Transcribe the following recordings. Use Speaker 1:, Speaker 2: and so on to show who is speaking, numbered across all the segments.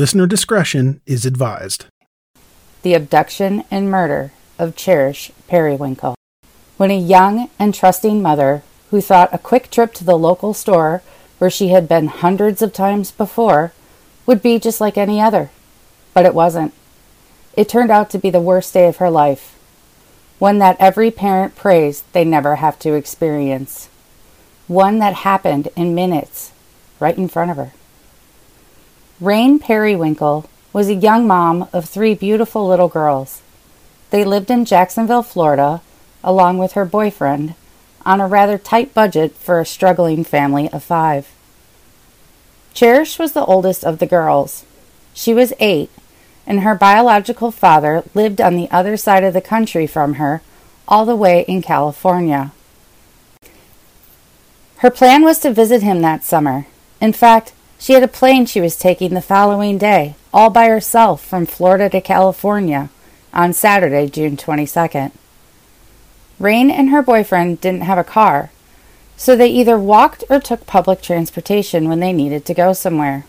Speaker 1: Listener discretion is advised.
Speaker 2: The abduction and murder of Cherish Perrywinkle. When a young and trusting mother who thought a quick trip to the local store where she had been hundreds of times before would be just like any other. But it wasn't. It turned out to be the worst day of her life. One that every parent prays they never have to experience. One that happened in minutes, right in front of her. Rayne Perrywinkle was a young mom of three beautiful little girls. They lived in Jacksonville, Florida, along with her boyfriend, on a rather tight budget for a struggling family of five. Cherish was the oldest of the girls. She was eight, and her biological father lived on the other side of the country from her, all the way in California. Her plan was to visit him that summer. In fact, she had a plane she was taking the following day, all by herself from Florida to California, on Saturday, June 22nd. Rayne and her boyfriend didn't have a car, so they either walked or took public transportation when they needed to go somewhere.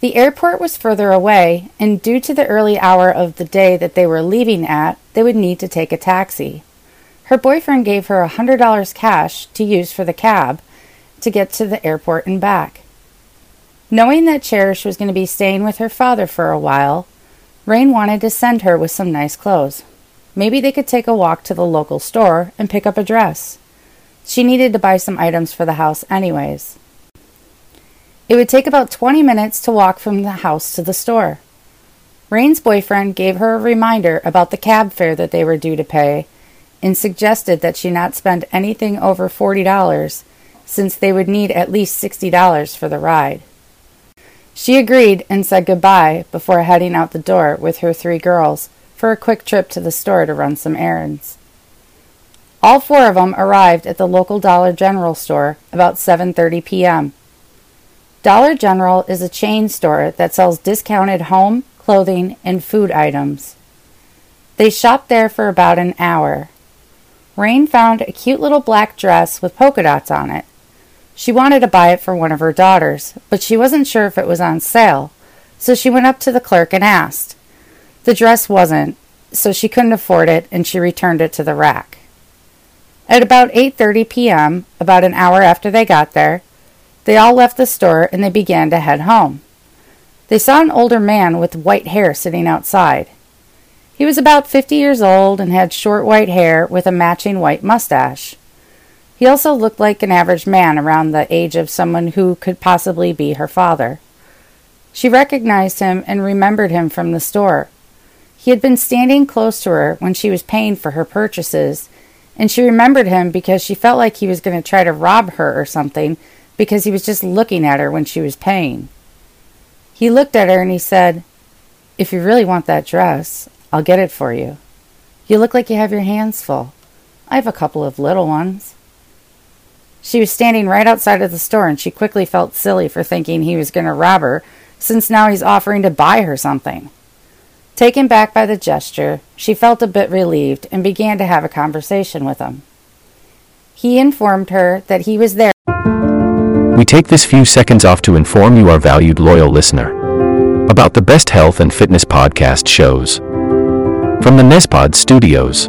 Speaker 2: The airport was further away, and due to the early hour of the day that they were leaving at, they would need to take a taxi. Her boyfriend gave her a $100 cash to use for the cab to get to the airport and back. Knowing that Cherish was going to be staying with her father for a while, Rayne wanted to send her with some nice clothes. Maybe they could take a walk to the local store and pick up a dress. She needed to buy some items for the house, anyways. It would take about 20 minutes to walk from the house to the store. Rayne's boyfriend gave her a reminder about the cab fare that they were due to pay and suggested that she not spend anything over $40 since they would need at least $60 for the ride. She agreed and said goodbye before heading out the door with her three girls for a quick trip to the store to run some errands. All four of them arrived at the local Dollar General store about 7:30 p.m. Dollar General is a chain store that sells discounted home, clothing, and food items. They shopped there for about an hour. Rain found a cute little black dress with polka dots on it. She wanted to buy it for one of her daughters, but she wasn't sure if it was on sale, so she went up to the clerk and asked. The dress wasn't, so she couldn't afford it and she returned it to the rack. At about 8:30 p.m., about an hour after they got there, they all left the store and they began to head home. They saw an older man with white hair sitting outside. He was about 50 years old and had short white hair with a matching white mustache. He also looked like an average man around the age of someone who could possibly be her father. She recognized him and remembered him from the store. He had been standing close to her when she was paying for her purchases, and she remembered him because she felt like he was going to try to rob her or something because he was just looking at her when she was paying. He looked at her and he said, If you really want that dress, I'll get it for you. You look like you have your hands full. I have a couple of little ones. She was standing right outside of the store and she quickly felt silly for thinking he was going to rob her, since now he's offering to buy her something. Taken back by the gesture, she felt a bit relieved and began to have a conversation with him. He informed her that he was there.
Speaker 3: We take this few seconds off to inform you, our valued loyal listener, about the best health and fitness podcast shows from the Nespod studios.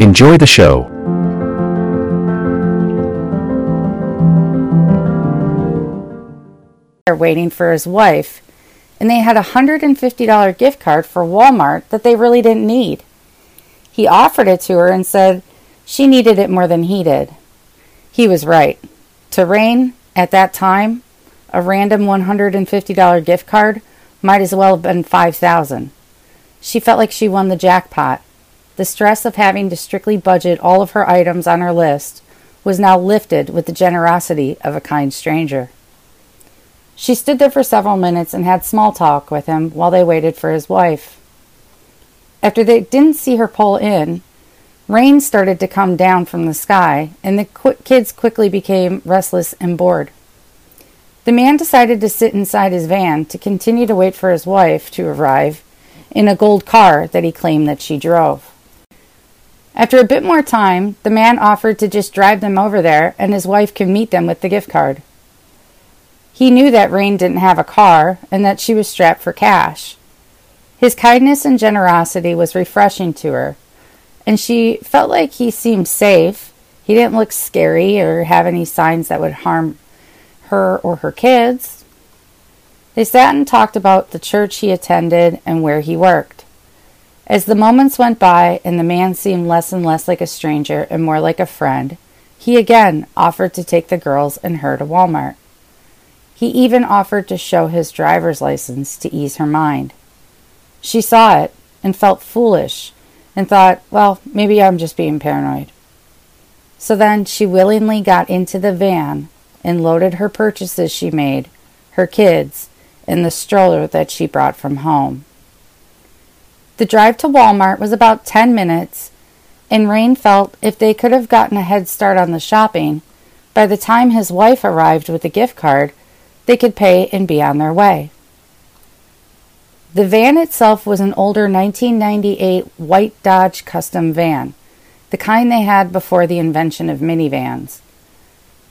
Speaker 3: Enjoy the show.
Speaker 2: Waiting for his wife, and they had a $150 gift card for Walmart that they really didn't need. He offered it to her and said she needed it more than he did. He was right. To Rayne, at that time, a random $150 gift card might as well have been 5000 She felt like she won the jackpot. The stress of having to strictly budget all of her items on her list was now lifted with the generosity of a kind stranger. She stood there for several minutes and had small talk with him while they waited for his wife. After they didn't see her pull in, rain started to come down from the sky, and the qu- kids quickly became restless and bored. The man decided to sit inside his van to continue to wait for his wife to arrive in a gold car that he claimed that she drove. After a bit more time, the man offered to just drive them over there and his wife could meet them with the gift card. He knew that Rayne didn't have a car and that she was strapped for cash. His kindness and generosity was refreshing to her, and she felt like he seemed safe. He didn't look scary or have any signs that would harm her or her kids. They sat and talked about the church he attended and where he worked. As the moments went by and the man seemed less and less like a stranger and more like a friend, he again offered to take the girls and her to Walmart. He even offered to show his driver's license to ease her mind. She saw it and felt foolish and thought, well, maybe I'm just being paranoid. So then she willingly got into the van and loaded her purchases she made, her kids, and the stroller that she brought from home. The drive to Walmart was about 10 minutes, and Rayne felt if they could have gotten a head start on the shopping, by the time his wife arrived with the gift card, they could pay and be on their way. The van itself was an older 1998 white Dodge Custom van, the kind they had before the invention of minivans.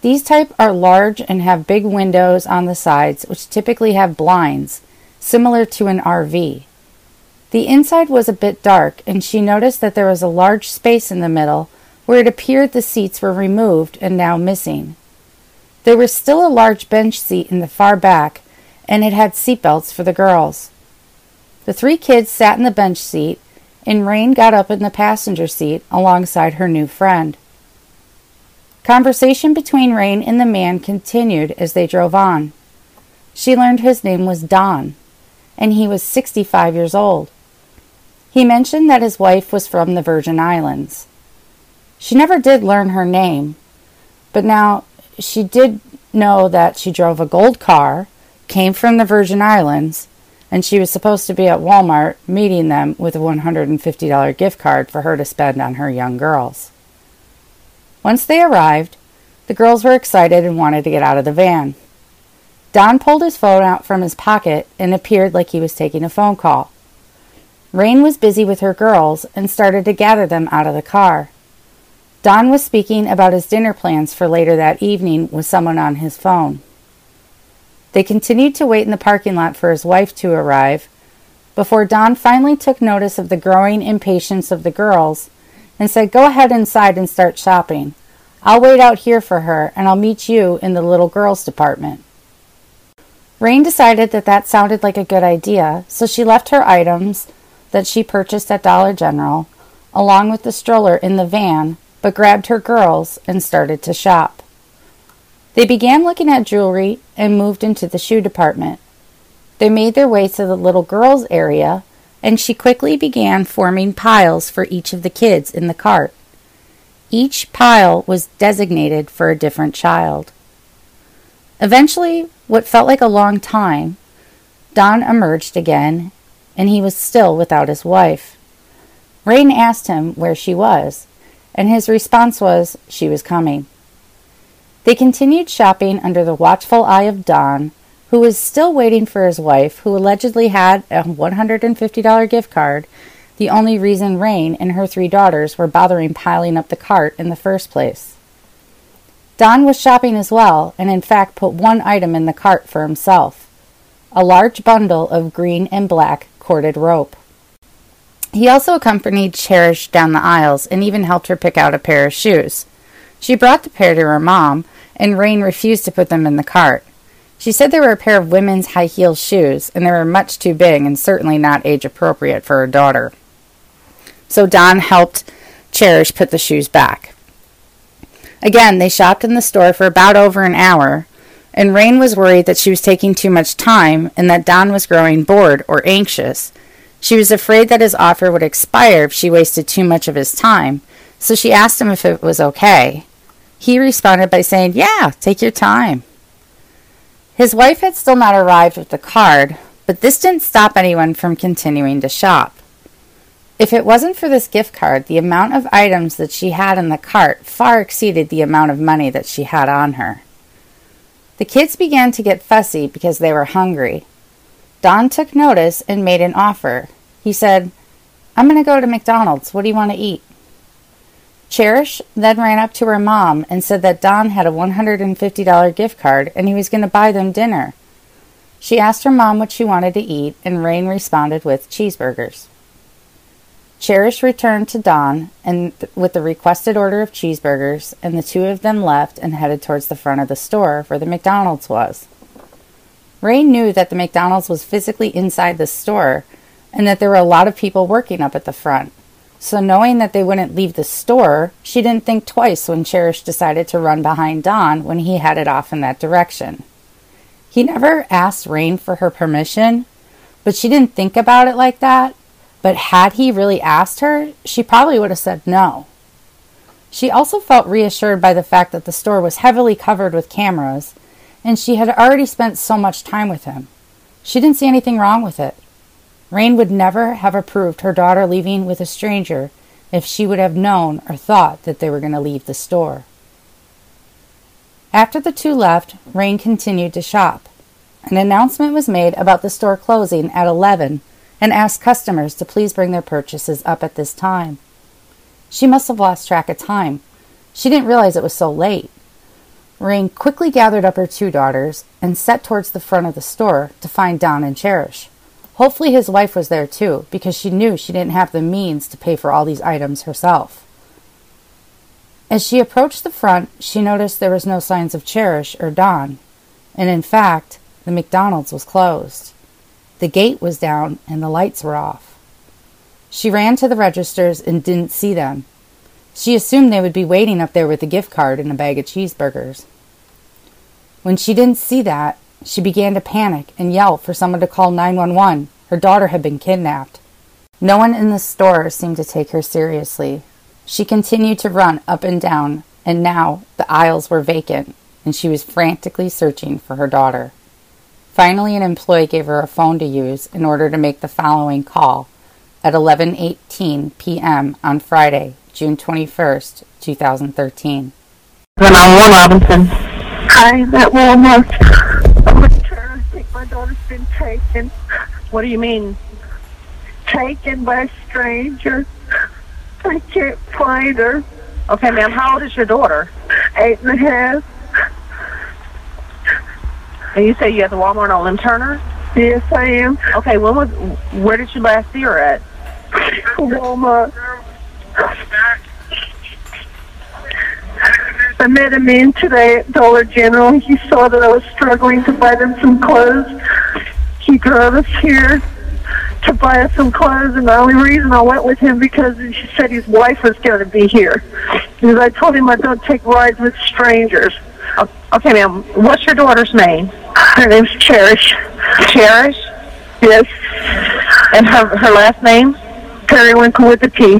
Speaker 2: These type are large and have big windows on the sides which typically have blinds, similar to an RV. The inside was a bit dark and she noticed that there was a large space in the middle where it appeared the seats were removed and now missing. There was still a large bench seat in the far back, and it had seatbelts for the girls. The three kids sat in the bench seat, and Rayne got up in the passenger seat alongside her new friend. Conversation between Rayne and the man continued as they drove on. She learned his name was Don, and he was 65 years old. He mentioned that his wife was from the Virgin Islands. She never did learn her name, but now she did know that she drove a gold car, came from the Virgin Islands, and she was supposed to be at Walmart meeting them with a $150 gift card for her to spend on her young girls. Once they arrived, the girls were excited and wanted to get out of the van. Don pulled his phone out from his pocket and appeared like he was taking a phone call. Rayne was busy with her girls and started to gather them out of the car. Don was speaking about his dinner plans for later that evening with someone on his phone. They continued to wait in the parking lot for his wife to arrive before Don finally took notice of the growing impatience of the girls and said, Go ahead inside and start shopping. I'll wait out here for her and I'll meet you in the little girls department. Rayne decided that that sounded like a good idea, so she left her items that she purchased at Dollar General, along with the stroller in the van, but grabbed her girls and started to shop. They began looking at jewelry and moved into the shoe department. They made their way to the little girl's area, and she quickly began forming piles for each of the kids in the cart. Each pile was designated for a different child. Eventually, what felt like a long time, Don emerged again, and he was still without his wife. Rayne asked him where she was, and his response was she was coming. They continued shopping under the watchful eye of Don, who was still waiting for his wife, who allegedly had a $150 gift card, the only reason Rayne and her three daughters were bothering piling up the cart in the first place. Don was shopping as well, and in fact put one item in the cart for himself a large bundle of green and black corded rope. He also accompanied Cherish down the aisles and even helped her pick out a pair of shoes. She brought the pair to her mom, and Rayne refused to put them in the cart. She said they were a pair of women's high heel shoes, and they were much too big and certainly not age appropriate for her daughter. So Don helped Cherish put the shoes back. Again, they shopped in the store for about over an hour, and Rayne was worried that she was taking too much time and that Don was growing bored or anxious. She was afraid that his offer would expire if she wasted too much of his time, so she asked him if it was okay. He responded by saying, Yeah, take your time. His wife had still not arrived with the card, but this didn't stop anyone from continuing to shop. If it wasn't for this gift card, the amount of items that she had in the cart far exceeded the amount of money that she had on her. The kids began to get fussy because they were hungry. Don took notice and made an offer. He said, I'm going to go to McDonald's. What do you want to eat? Cherish then ran up to her mom and said that Don had a $150 gift card and he was going to buy them dinner. She asked her mom what she wanted to eat, and Rayne responded with cheeseburgers. Cherish returned to Don and th- with the requested order of cheeseburgers, and the two of them left and headed towards the front of the store where the McDonald's was. Rayne knew that the McDonald's was physically inside the store and that there were a lot of people working up at the front. So, knowing that they wouldn't leave the store, she didn't think twice when Cherish decided to run behind Don when he headed off in that direction. He never asked Rayne for her permission, but she didn't think about it like that but had he really asked her, she probably would have said no. She also felt reassured by the fact that the store was heavily covered with cameras, and she had already spent so much time with him. She didn't see anything wrong with it. Rayne would never have approved her daughter leaving with a stranger if she would have known or thought that they were going to leave the store. After the two left, Rayne continued to shop. An announcement was made about the store closing at 11 and asked customers to please bring their purchases up at this time. She must have lost track of time. She didn't realize it was so late. Rayne quickly gathered up her two daughters and set towards the front of the store to find Don and Cherish. Hopefully, his wife was there too, because she knew she didn't have the means to pay for all these items herself. As she approached the front, she noticed there was no signs of Cherish or Don, and in fact, the McDonald's was closed. The gate was down and the lights were off. She ran to the registers and didn't see them. She assumed they would be waiting up there with a gift card and a bag of cheeseburgers. When she didn't see that, she began to panic and yell for someone to call 911. Her daughter had been kidnapped. No one in the store seemed to take her seriously. She continued to run up and down, and now the aisles were vacant, and she was frantically searching for her daughter. Finally, an employee gave her a phone to use in order to make the following call at 11:18 p.m. on Friday, June 21st, 2013.
Speaker 4: Then I'm Warren Robinson.
Speaker 5: Hi, that Walmart. I'm return. I think my daughter's been taken.
Speaker 4: What do you mean?
Speaker 5: Taken by a stranger. I can't find her.
Speaker 4: Okay, ma'am. How old is your daughter?
Speaker 5: Eight and a half.
Speaker 4: And you say you at the Walmart on Lem Turner?
Speaker 5: Yes, I am.
Speaker 4: Okay, when was? Where did you last see her at?
Speaker 5: Walmart. I met a man today at Dollar General. He saw that I was struggling to buy them some clothes. He drove us here to buy us some clothes, and the only reason I went with him because he said his wife was going to be here. Because I told him I don't take rides with strangers.
Speaker 4: Okay, ma'am. What's your daughter's name?
Speaker 5: Her name's Cherish.
Speaker 4: Cherish?
Speaker 5: Yes.
Speaker 4: And her her last name?
Speaker 5: Perrywinkle with a P.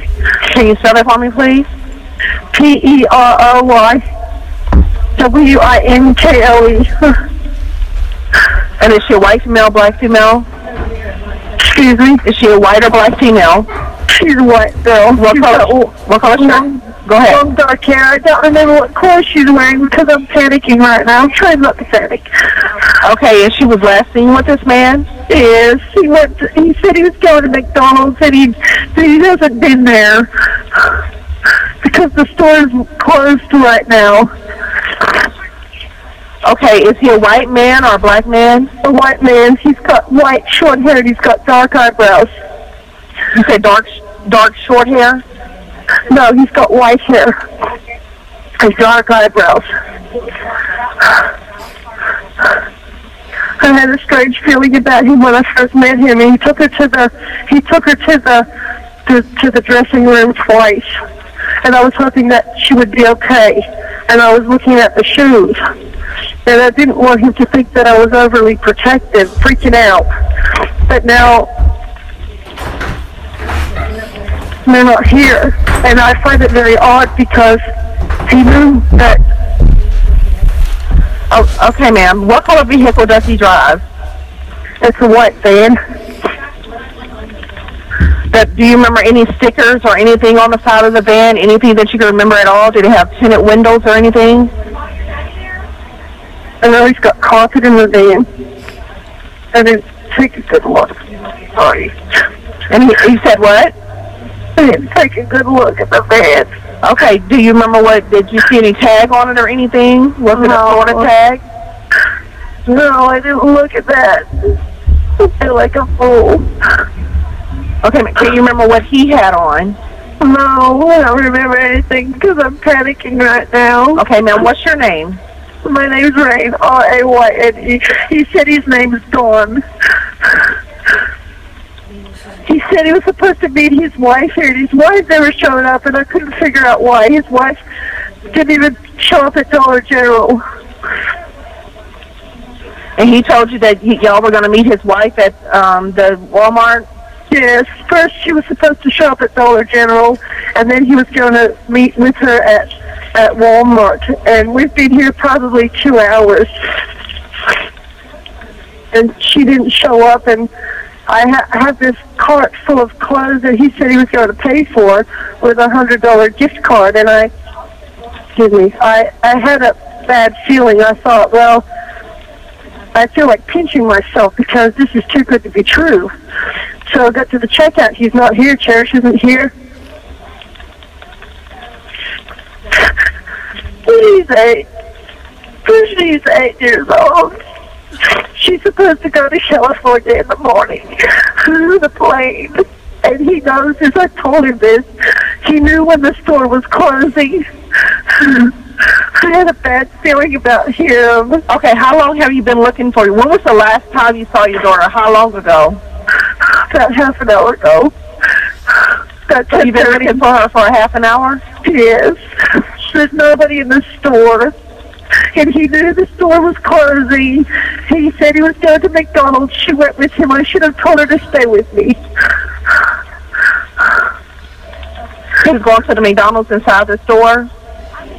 Speaker 4: Can you spell that for me, please?
Speaker 5: P E R R Y W I N K L E.
Speaker 4: And is she a white female, black female?
Speaker 5: Excuse me.
Speaker 4: Is she a white or black female?
Speaker 5: She's a white girl.
Speaker 4: What
Speaker 5: She's
Speaker 4: color? What color
Speaker 5: long,
Speaker 4: shirt? Go ahead.
Speaker 5: long dark hair. I don't remember what clothes she's wearing because I'm panicking right now. I'm trying not to panic.
Speaker 4: Okay, and she was last seen with this man?
Speaker 5: Yes, he went. To, he said he was going to McDonald's and he he hasn't been there because the store is closed right now.
Speaker 4: Okay, is he a white man or a black man?
Speaker 5: A white man. He's got white short hair. and He's got dark eyebrows.
Speaker 4: You said dark, dark short hair?
Speaker 5: No, he's got white hair and dark eyebrows. I had a strange feeling about him when I first met him. And he took her to the he took her to the to, to the dressing room twice, and I was hoping that she would be okay. And I was looking at the shoes, and I didn't want him to think that I was overly protective, freaking out. But now they're not here, and I find it very odd because he knew that
Speaker 4: Oh, okay, ma'am. What color vehicle does he drive?
Speaker 5: it's a white van.
Speaker 4: That, do you remember any stickers or anything on the side of the van? Anything that you can remember at all? Did it have tinted windows or anything?
Speaker 5: I know he's got carpet in the van. I didn't take. Sorry.
Speaker 4: And he, he said what?
Speaker 5: I take a good look at the van.
Speaker 4: Okay, do you remember what, did you see any tag on it or anything? Was it a
Speaker 5: No.
Speaker 4: Florida tag?
Speaker 5: No, I didn't look at that. I feel like a fool.
Speaker 4: Okay, can you remember what he had on?
Speaker 5: No, I don't remember anything because I'm panicking right now.
Speaker 4: Okay, ma'am, what's your name?
Speaker 5: My name's Rayne, R-A-Y-N-E. He said his name is Don. He said he was supposed to meet his wife here, and his wife never showed up, and I couldn't figure out why. His wife didn't even show up at Dollar General.
Speaker 4: And he told you that he, y'all were going to meet his wife at um, the Walmart?
Speaker 5: Yes, first she was supposed to show up at Dollar General, and then he was going to meet with her at at Walmart. And we've been here probably two hours, and she didn't show up. And I ha- have this cart full of clothes that he said he was going to pay for with a hundred dollar gift card, and I, excuse me, I I had a bad feeling. I thought, well. I feel like pinching myself because this is too good to be true. So I got to the checkout. He's not here. Cherish isn't here. She's eight. She's eight years old. She's supposed to go to California in the morning. the plane. And he knows as I told him this. He knew when the store was closing. I had a bad feeling about him.
Speaker 4: Okay, how long have you been looking for? When was the last time you saw your daughter? How long ago?
Speaker 5: About half an hour ago. About
Speaker 4: Have you been looking for her for half an hour?
Speaker 5: Yes. There's nobody in the store. And he knew the store was closing. He said he was going to McDonald's. She went with him. I should have told her to stay with me.
Speaker 4: He's going to the McDonald's inside the store?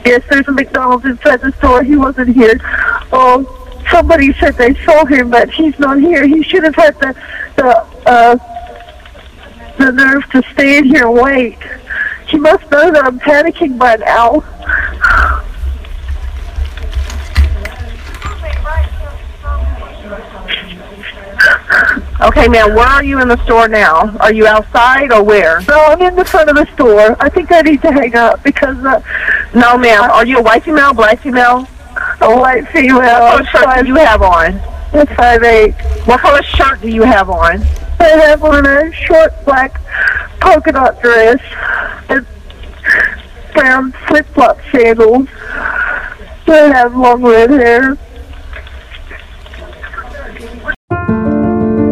Speaker 5: Yes, there's a McDonald's inside the store. He wasn't here. Oh, somebody said they saw him, but he's not here. He should have had the the uh, the nerve to stay in here and wait. He must know that I'm panicking by now.
Speaker 4: Okay, ma'am, where are you in the store now? Are you outside or where?
Speaker 5: No, I'm in the front of the store. I think I need to hang up because uh,
Speaker 4: No, ma'am. Are you a white female, black female?
Speaker 5: a white female.
Speaker 4: What color shirt do you have on?
Speaker 5: It's five eight.
Speaker 4: What color shirt do you have on?
Speaker 5: I have on a short black polka dot dress and brown flip flop sandals. I have long red hair.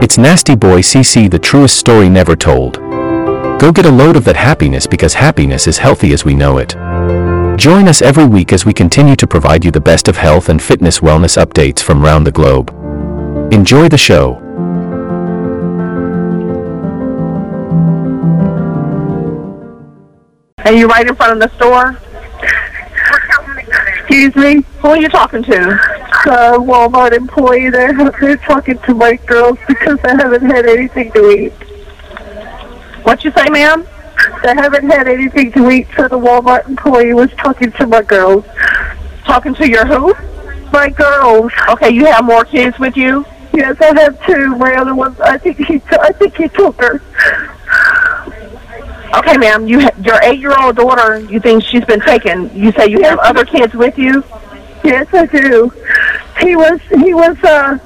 Speaker 3: It's Nasty Boy CC, the truest story never told. Go get a load of that happiness because happiness is healthy as we know it. Join us every week as we continue to provide you the best of health and fitness wellness updates from around the globe. Enjoy the show.
Speaker 4: Are you right in front of the store?
Speaker 5: Excuse me?
Speaker 4: Who are you talking to?
Speaker 5: The Walmart employee there. They're talking to my girls because I haven't had anything to eat.
Speaker 4: What you say, ma'am?
Speaker 5: I haven't had anything to eat, so the Walmart employee was talking to my girls.
Speaker 4: Talking to your who?
Speaker 5: My girls.
Speaker 4: Okay, you have more kids with you?
Speaker 5: Yes, I have two. My other one, I think he, t- I think he took her.
Speaker 4: Okay, ma'am. You ha- your eight-year-old daughter. You think she's been taken? You say you have other kids with you?
Speaker 5: Yes, I do. He was, he was, uh,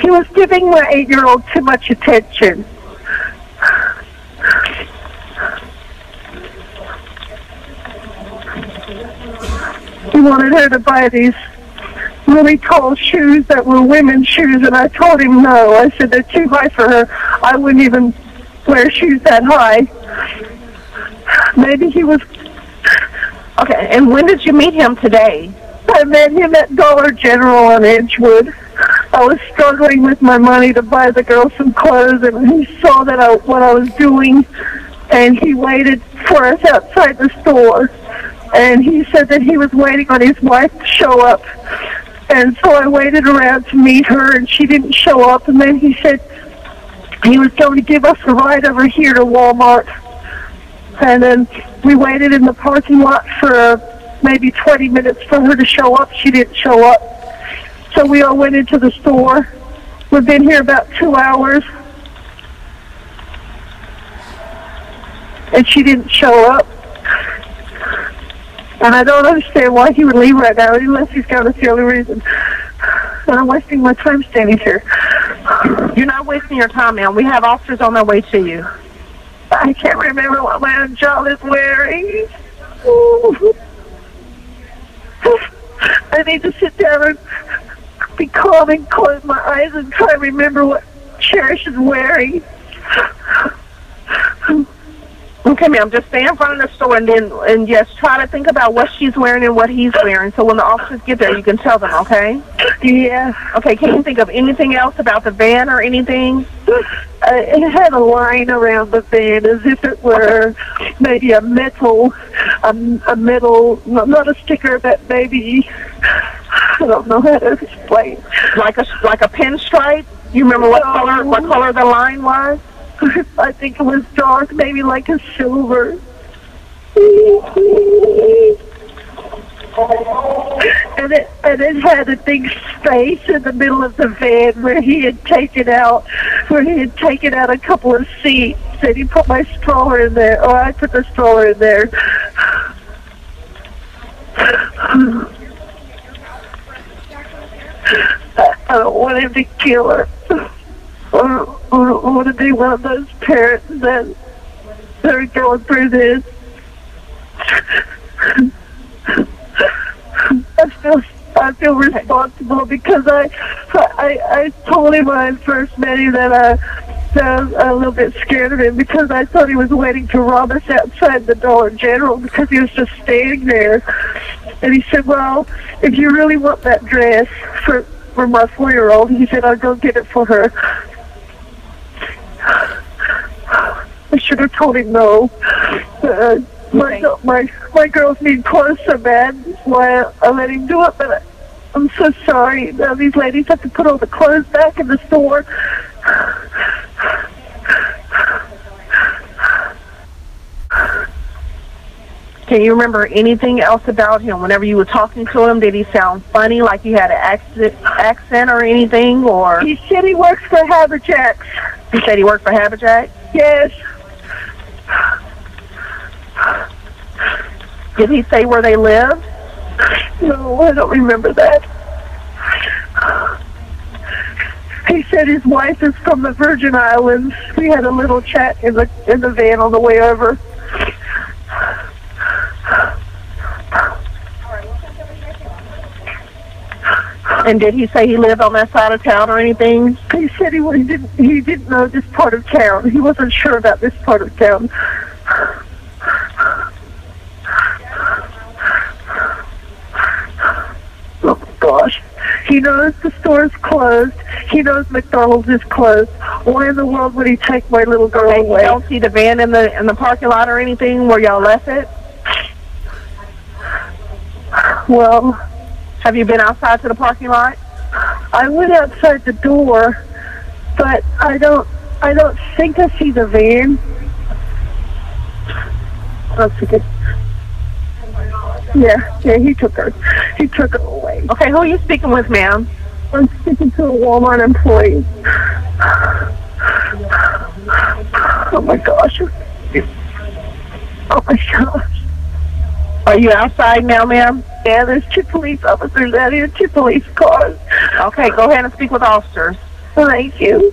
Speaker 5: he was giving my eight-year-old too much attention. He wanted her to buy these really tall shoes that were women's shoes, and I told him no. I said they're too high for her. I wouldn't even wear shoes that high. Maybe he was.
Speaker 4: Okay, and when did you meet him today?
Speaker 5: I met him at Dollar General on Edgewood. I was struggling with my money to buy the girl some clothes, and he saw that I, what I was doing, and he waited for us outside the store. And he said that he was waiting on his wife to show up. And so I waited around to meet her, and she didn't show up. And then he said he was going to give us a ride over here to Walmart. And then we waited in the parking lot for maybe 20 minutes for her to show up. She didn't show up. So we all went into the store. We've been here about two hours. And she didn't show up. And I don't understand why he would leave right now unless he's got a silly reason. And I'm wasting my time standing here.
Speaker 4: You're not wasting your time, ma'am. We have officers on their way to you.
Speaker 5: I can't remember what my John is wearing. Ooh. I need to sit down and be calm and close my eyes and try to remember what Cherish is wearing.
Speaker 4: Okay, ma'am. Just stay in front of the store and then and just try to think about what she's wearing and what he's wearing. So when the officers get there, you can tell them. Okay.
Speaker 5: Yeah.
Speaker 4: Okay. Can you think of anything else about the van or anything?
Speaker 5: Uh, it had a line around the van as if it were maybe a metal, a, a metal, not a sticker, but maybe I don't know how to explain.
Speaker 4: Like a like a pinstripe? You remember what color what color the line was?
Speaker 5: I think it was dark, maybe like a silver. And it and it had a big space in the middle of the van where he had taken out where he had taken out a couple of seats and he put my stroller in there or I put the stroller in there. I don't want him to kill her. Or, or want to be one of those parents that that are going through this. I feel I feel responsible because I I I told him when I first met him that I that I was a little bit scared of him because I thought he was waiting to rob us outside the Dollar General because he was just standing there. And he said, "Well, if you really want that dress for for my four-year-old," he said, "I'll go get it for her." I should have told him no. Uh, my, my my girls need clothes so bad. Why I, I let him do it. But I, I'm so sorry. Now these ladies have to put all the clothes back in the store.
Speaker 4: Can you remember anything else about him? Whenever you were talking to him, did he sound funny, like he had an accent, accent or anything? Or
Speaker 5: he said he works for Haberjacks.
Speaker 4: He said he worked for Haberjacks.
Speaker 5: Yes.
Speaker 4: Did he say where they lived?
Speaker 5: No, I don't remember that. He said his wife is from the Virgin Islands. We had a little chat in the in the van on the way over.
Speaker 4: And did he say he lived on that side of town or anything?
Speaker 5: He said he, he didn't he didn't know this part of town. He wasn't sure about this part of town. Oh my gosh. He knows the store's closed. He knows McDonald's is closed. Why in the world would he take my little girl
Speaker 4: you
Speaker 5: away?
Speaker 4: don't see the van in the in the parking lot or anything where y'all left it?
Speaker 5: Well,
Speaker 4: Have you been outside to the parking lot?
Speaker 5: I went outside the door, but I don't I don't think I see the van. Let's see. Yeah, yeah, he took her. He took her.
Speaker 4: Okay, who are you speaking with, ma'am?
Speaker 5: I'm speaking to a Walmart employee. Oh my gosh. Oh my gosh.
Speaker 4: Are you outside now, ma'am?
Speaker 5: Yeah, there's two police officers out here, two police cars.
Speaker 4: Okay, go ahead and speak with officers.
Speaker 5: Thank you.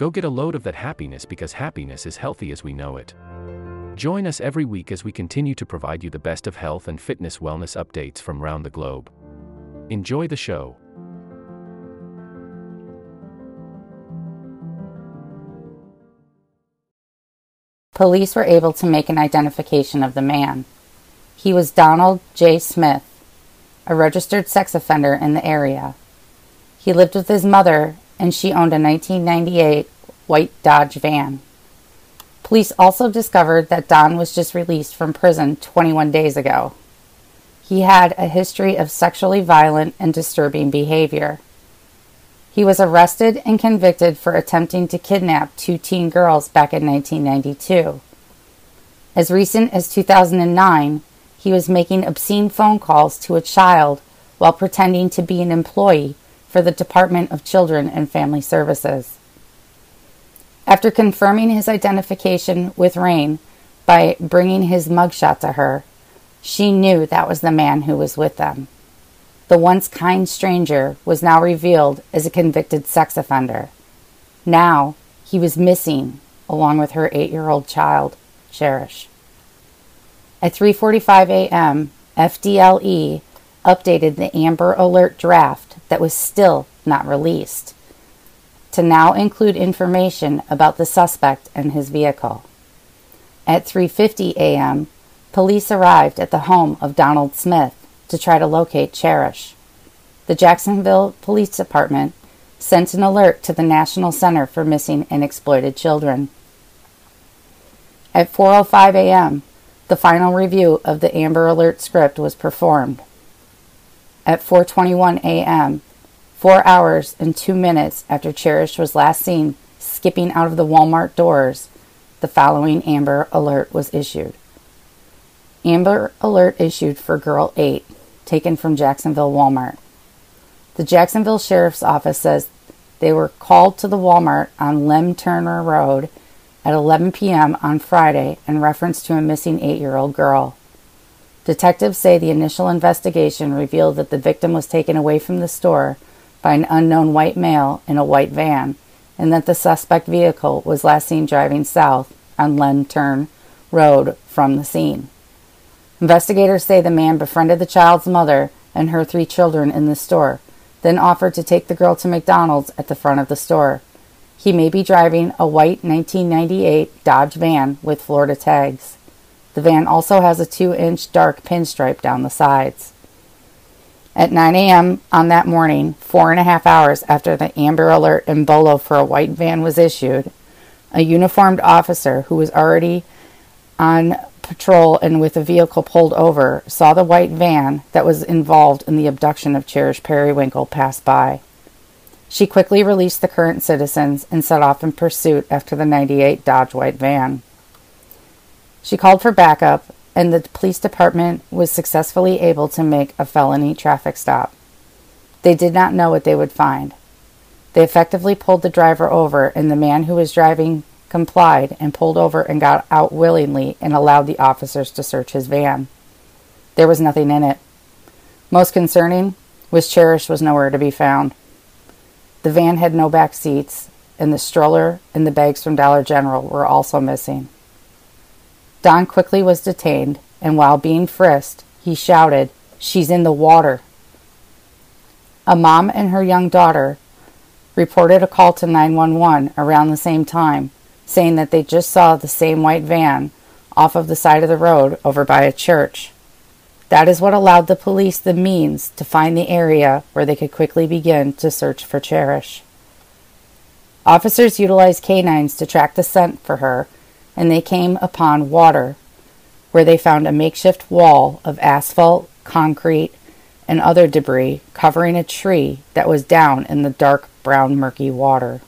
Speaker 3: Go get a load of that happiness because happiness is healthy as we know it. Join us every week as we continue to provide you the best of health and fitness wellness updates from around the globe. Enjoy the show.
Speaker 2: Police were able to make an identification of the man. He was Donald J. Smith, a registered sex offender in the area. He lived with his mother and she owned a 1998 white Dodge van. Police also discovered that Don was just released from prison 21 days ago. He had a history of sexually violent and disturbing behavior. He was arrested and convicted for attempting to kidnap two teen girls back in 1992. As recent as 2009, he was making obscene phone calls to a child while pretending to be an employee for the Department of Children and Family Services. After confirming his identification with Rayne by bringing his mugshot to her, she knew that was the man who was with them. The once kind stranger was now revealed as a convicted sex offender. Now he was missing along with her 8-year-old child, Cherish. At 3:45 a.m., FDLE updated the Amber Alert draft that was still not released to now include information about the suspect and his vehicle. At 3:50 a.m., police arrived at the home of Donald Smith to try to locate Cherish. The Jacksonville Police Department sent an alert to the National Center for Missing and Exploited Children. At 4:05 a.m., the final review of the Amber Alert script was performed. At 4:21 a.m., 4 hours and 2 minutes after Cherish was last seen skipping out of the Walmart doors, the following Amber Alert was issued. Amber Alert issued for Girl 8, taken from Jacksonville Walmart. The Jacksonville Sheriff's Office says they were called to the Walmart on Lem Turner Road at 11 p.m. on Friday in reference to a missing eight year old girl. Detectives say the initial investigation revealed that the victim was taken away from the store by an unknown white male in a white van and that the suspect vehicle was last seen driving south on Lem Turner Road from the scene. Investigators say the man befriended the child's mother and her three children in the store, then offered to take the girl to McDonald's at the front of the store. He may be driving a white 1998 Dodge van with Florida tags. The van also has a 2 inch dark pinstripe down the sides. At 9 a.m. on that morning, four and a half hours after the Amber Alert in Bolo for a white van was issued, a uniformed officer who was already on patrol and with a vehicle pulled over saw the white van that was involved in the abduction of Cherish Perrywinkle pass by. She quickly released the current citizens and set off in pursuit after the 98 Dodge white van. She called for backup, and the police department was successfully able to make a felony traffic stop. They did not know what they would find. They effectively pulled the driver over, and the man who was driving complied and pulled over and got out willingly and allowed the officers to search his van. There was nothing in it. Most concerning was Cherish was nowhere to be found. The van had no back seats, and the stroller and the bags from Dollar General were also missing. Don quickly was detained, and while being frisked, he shouted, She's in the water. A mom and her young daughter reported a call to 911 around the same time, saying that they just saw the same white van off of the side of the road over by a church. That is what allowed the police the means to find the area where they could quickly begin to search for Cherish. Officers utilized canines to track the scent for her, and they came upon water, where they found a makeshift wall of asphalt, concrete, and other debris covering a tree that was down in the dark brown murky water.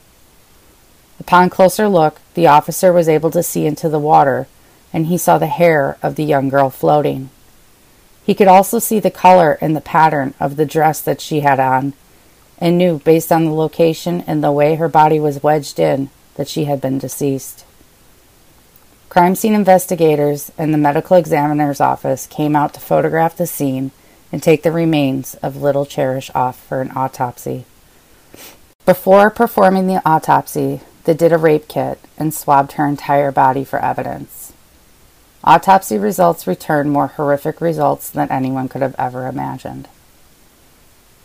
Speaker 2: Upon closer look, the officer was able to see into the water, and he saw the hair of the young girl floating. He could also see the color and the pattern of the dress that she had on, and knew, based on the location and the way her body was wedged in, that she had been deceased. Crime scene investigators and the medical examiner's office came out to photograph the scene and take the remains of little Cherish off for an autopsy. Before performing the autopsy, they did a rape kit and swabbed her entire body for evidence. Autopsy results returned more horrific results than anyone could have ever imagined.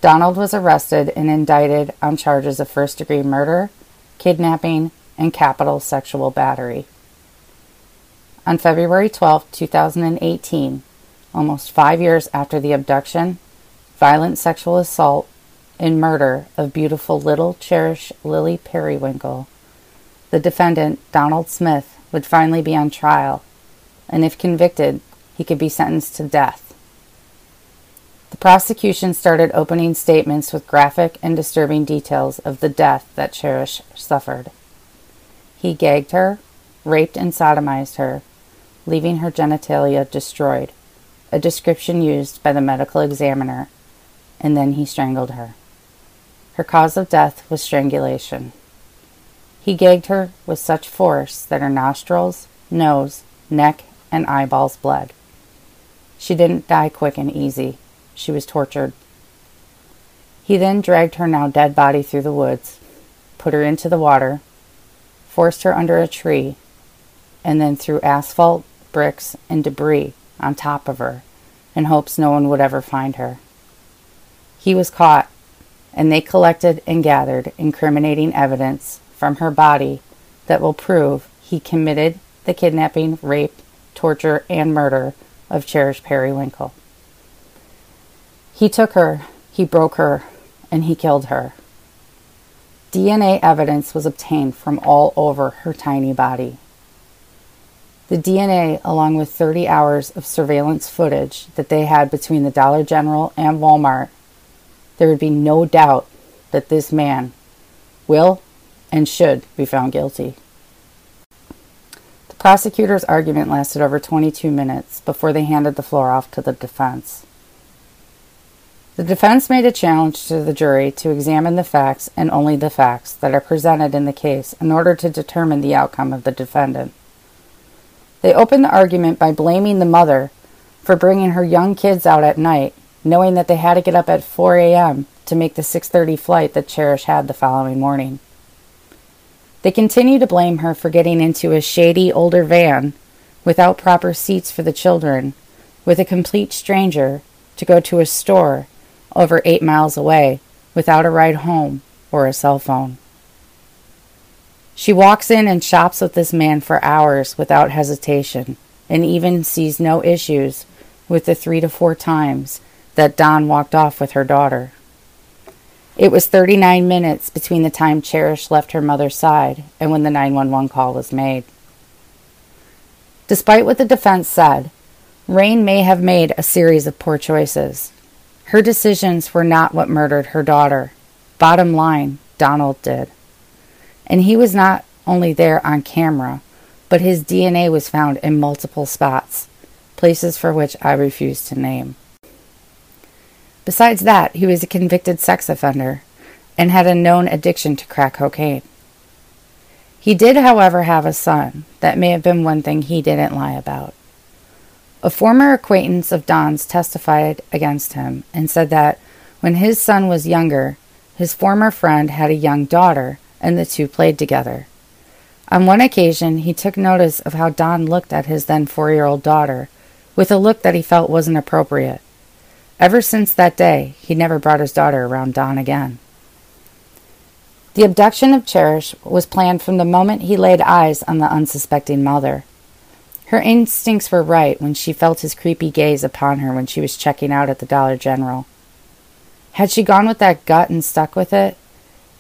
Speaker 2: Donald was arrested and indicted on charges of first degree murder, kidnapping, and capital sexual battery. On February 12, 2018, almost five years after the abduction, violent sexual assault, and murder of beautiful little Cherish Lily Perrywinkle, the defendant, Donald Smith, would finally be on trial and if convicted, he could be sentenced to death. The prosecution started opening statements with graphic and disturbing details of the death that Cherish suffered. He gagged her, raped and sodomized her, leaving her genitalia destroyed, a description used by the medical examiner, and then he strangled her. Her cause of death was strangulation. He gagged her with such force that her nostrils, nose, neck, and eyeballs bled. She didn't die quick and easy. She was tortured. He then dragged her now dead body through the woods, put her into the water, forced her under a tree, and then threw asphalt, bricks, and debris on top of her in hopes no one would ever find her. He was caught, and they collected and gathered incriminating evidence from her body that will prove he committed the kidnapping, rape, torture, and murder of Cherish Perrywinkle. He took her, he broke her, and he killed her. DNA evidence was obtained from all over her tiny body. The DNA, along with 30 hours of surveillance footage that they had between the Dollar General and Walmart, there would be no doubt that this man will and should be found guilty The prosecutor's argument lasted over 22 minutes before they handed the floor off to the defense. The defense made a challenge to the jury to examine the facts and only the facts that are presented in the case in order to determine the outcome of the defendant. They opened the argument by blaming the mother for bringing her young kids out at night, knowing that they had to get up at 4 a.m. to make the 6:30 flight that Cherish had the following morning. They continue to blame her for getting into a shady older van without proper seats for the children with a complete stranger to go to a store over eight miles away without a ride home or a cell phone. She walks in and shops with this man for hours without hesitation and even sees no issues with the three to four times that Don walked off with her daughter. It was 39 minutes between the time Cherish left her mother's side and when the 911 call was made. Despite what the defense said, Rayne may have made a series of poor choices. Her decisions were not what murdered her daughter. Bottom line, Donald did. And he was not only there on camera, but his DNA was found in multiple spots, places for which I refuse to name. Besides that, he was a convicted sex offender and had a known addiction to crack cocaine. He did, however, have a son. That may have been one thing he didn't lie about. A former acquaintance of Don's testified against him and said that when his son was younger, his former friend had a young daughter and the two played together. On one occasion, he took notice of how Don looked at his then four year old daughter with a look that he felt wasn't appropriate. Ever since that day, he never brought his daughter around Don again. The abduction of Cherish was planned from the moment he laid eyes on the unsuspecting mother. Her instincts were right when she felt his creepy gaze upon her when she was checking out at the Dollar General. Had she gone with that gut and stuck with it,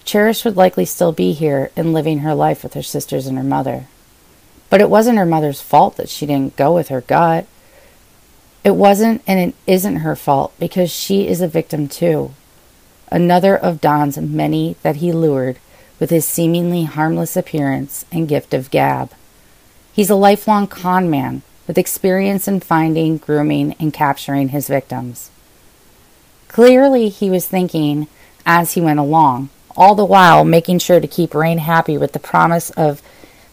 Speaker 2: Cherish would likely still be here and living her life with her sisters and her mother. But it wasn't her mother's fault that she didn't go with her gut. It wasn't and it isn't her fault because she is a victim too. Another of Don's many that he lured with his seemingly harmless appearance and gift of gab. He's a lifelong con man with experience in finding, grooming, and capturing his victims. Clearly, he was thinking as he went along, all the while making sure to keep Rayne happy with the promise of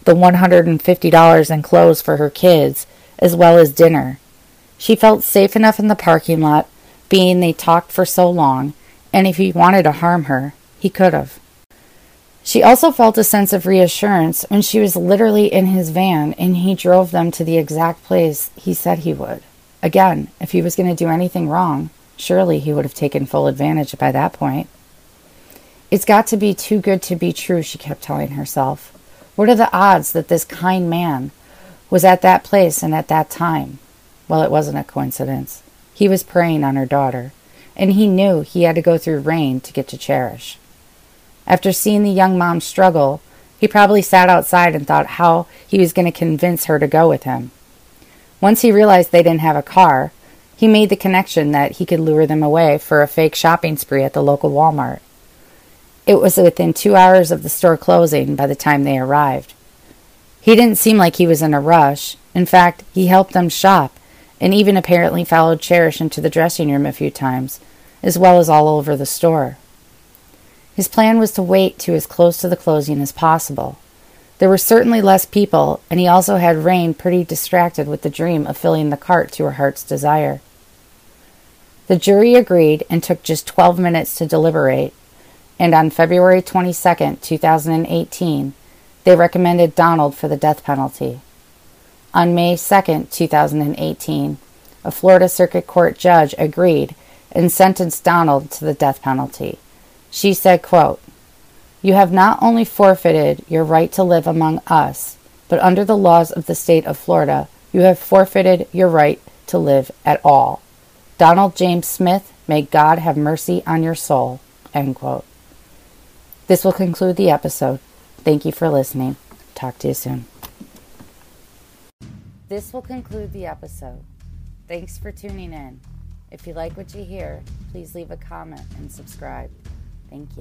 Speaker 2: the $150 in clothes for her kids, as well as dinner. She felt safe enough in the parking lot, being they talked for so long, and if he wanted to harm her, he could have. She also felt a sense of reassurance when she was literally in his van and he drove them to the exact place he said he would. Again, if he was going to do anything wrong, surely he would have taken full advantage by that point. It's got to be too good to be true, she kept telling herself. What are the odds that this kind man was at that place and at that time? Well, it wasn't a coincidence. He was preying on her daughter, and he knew he had to go through Rayne to get to Cherish. After seeing the young mom struggle, he probably sat outside and thought how he was going to convince her to go with him. Once he realized they didn't have a car, he made the connection that he could lure them away for a fake shopping spree at the local Walmart. It was within two hours of the store closing by the time they arrived. He didn't seem like he was in a rush. In fact, he helped them shop and even apparently followed Cherish into the dressing room a few times, as well as all over the store. His plan was to wait to as close to the closing as possible. There were certainly less people, and he also had Rayne pretty distracted with the dream of filling the cart to her heart's desire. The jury agreed and took just 12 minutes to deliberate, and on February 22, 2018, they recommended Donald for the death penalty. On May 2, 2018, a Florida Circuit Court judge agreed and sentenced Donald to the death penalty. She said, quote, You have not only forfeited your right to live among us, but under the laws of the state of Florida, you have forfeited your right to live at all. Donald James Smith, may God have mercy on your soul. End quote. This will conclude the episode. Thank you for listening. Talk to you soon. This will conclude the episode. Thanks for tuning in. If you like what you hear, please leave a comment and subscribe. Thank you.